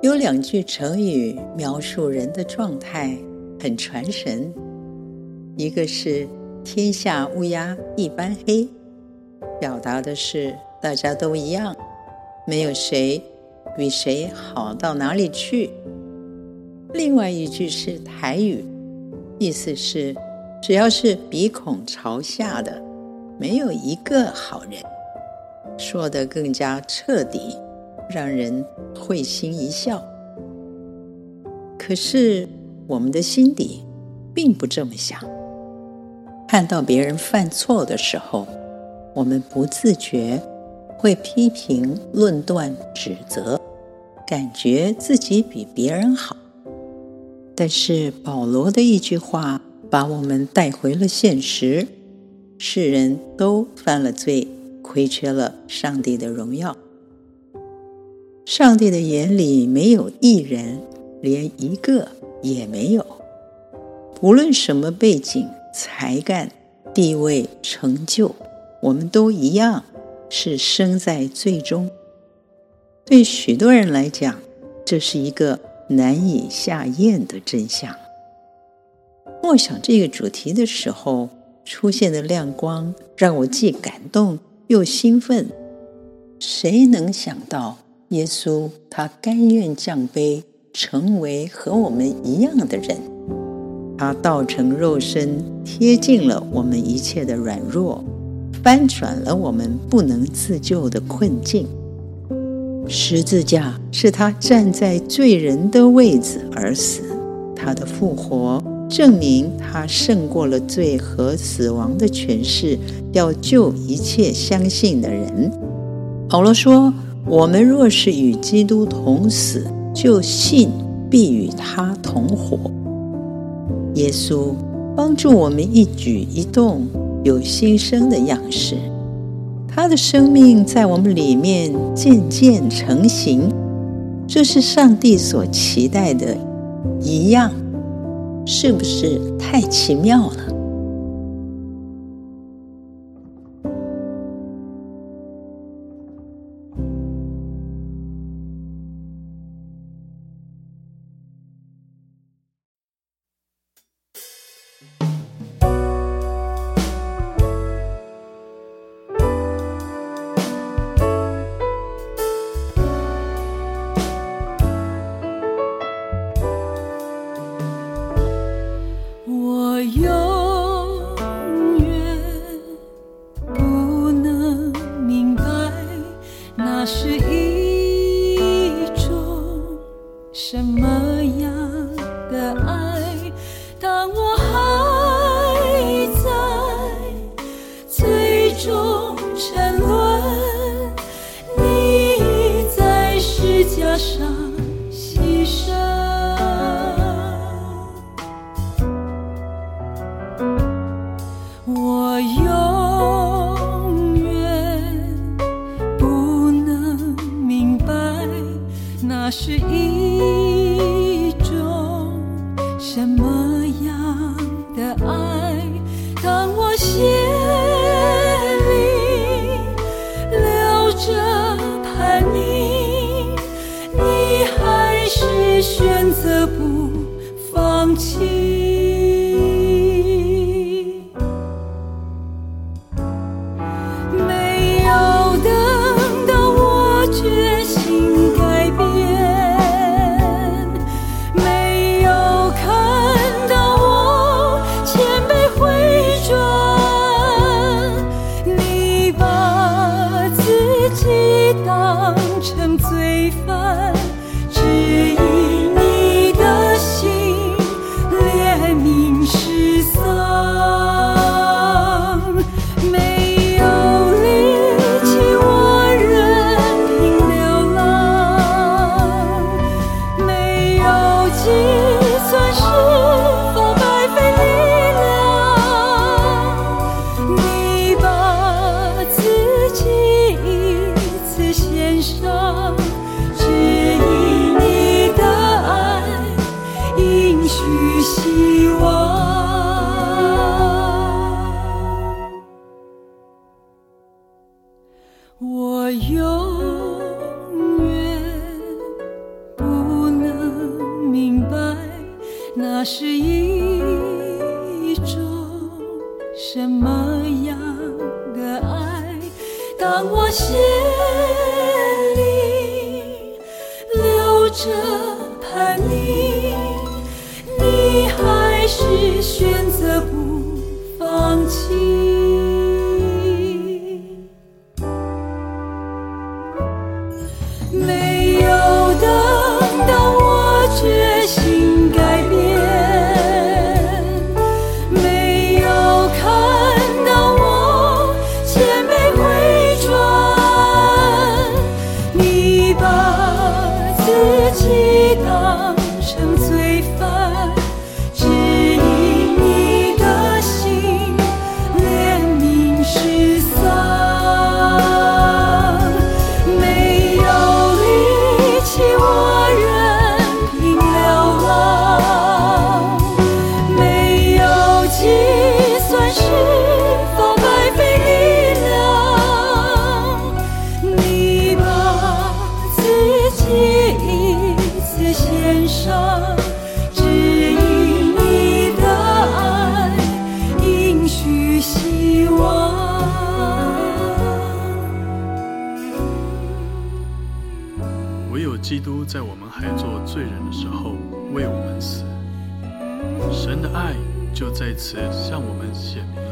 有两句成语描述人的状态，很传神。一个是“天下乌鸦一般黑”，表达的是大家都一样，没有谁比谁好到哪里去。另外一句是台语，意思是只要是鼻孔朝下的，没有一个好人。说得更加彻底，让人会心一笑。可是我们的心底并不这么想。看到别人犯错的时候，我们不自觉会批评、论断、指责，感觉自己比别人好。但是保罗的一句话把我们带回了现实：世人都犯了罪，亏缺了上帝的荣耀。上帝的眼里没有一人，连一个也没有。无论什么背景、才干、地位、成就，我们都一样，是生在最终。对许多人来讲，这是一个难以下咽的真相。默想这个主题的时候，出现的亮光让我既感动又兴奋。谁能想到，耶稣他甘愿降卑，成为和我们一样的人？他道成肉身，贴近了我们一切的软弱，翻转了我们不能自救的困境。十字架是他站在罪人的位置而死，他的复活证明他胜过了罪和死亡的权势，要救一切相信的人。保罗说：“我们若是与基督同死，就信必与他同活。”耶稣帮助我们一举一动有新生的样式。他的生命在我们里面渐渐成型，这是上帝所期待的一样，是不是太奇妙了？选择不放弃。没有等到我决心改变没有看到我千百回转你把自己当成罪犯。那是一种什么样的爱？当我心里留着叛逆，你还是选择不放弃。祈祷唯有基督在我们还做罪人的时候为我们死，神的爱就在此向我们显明。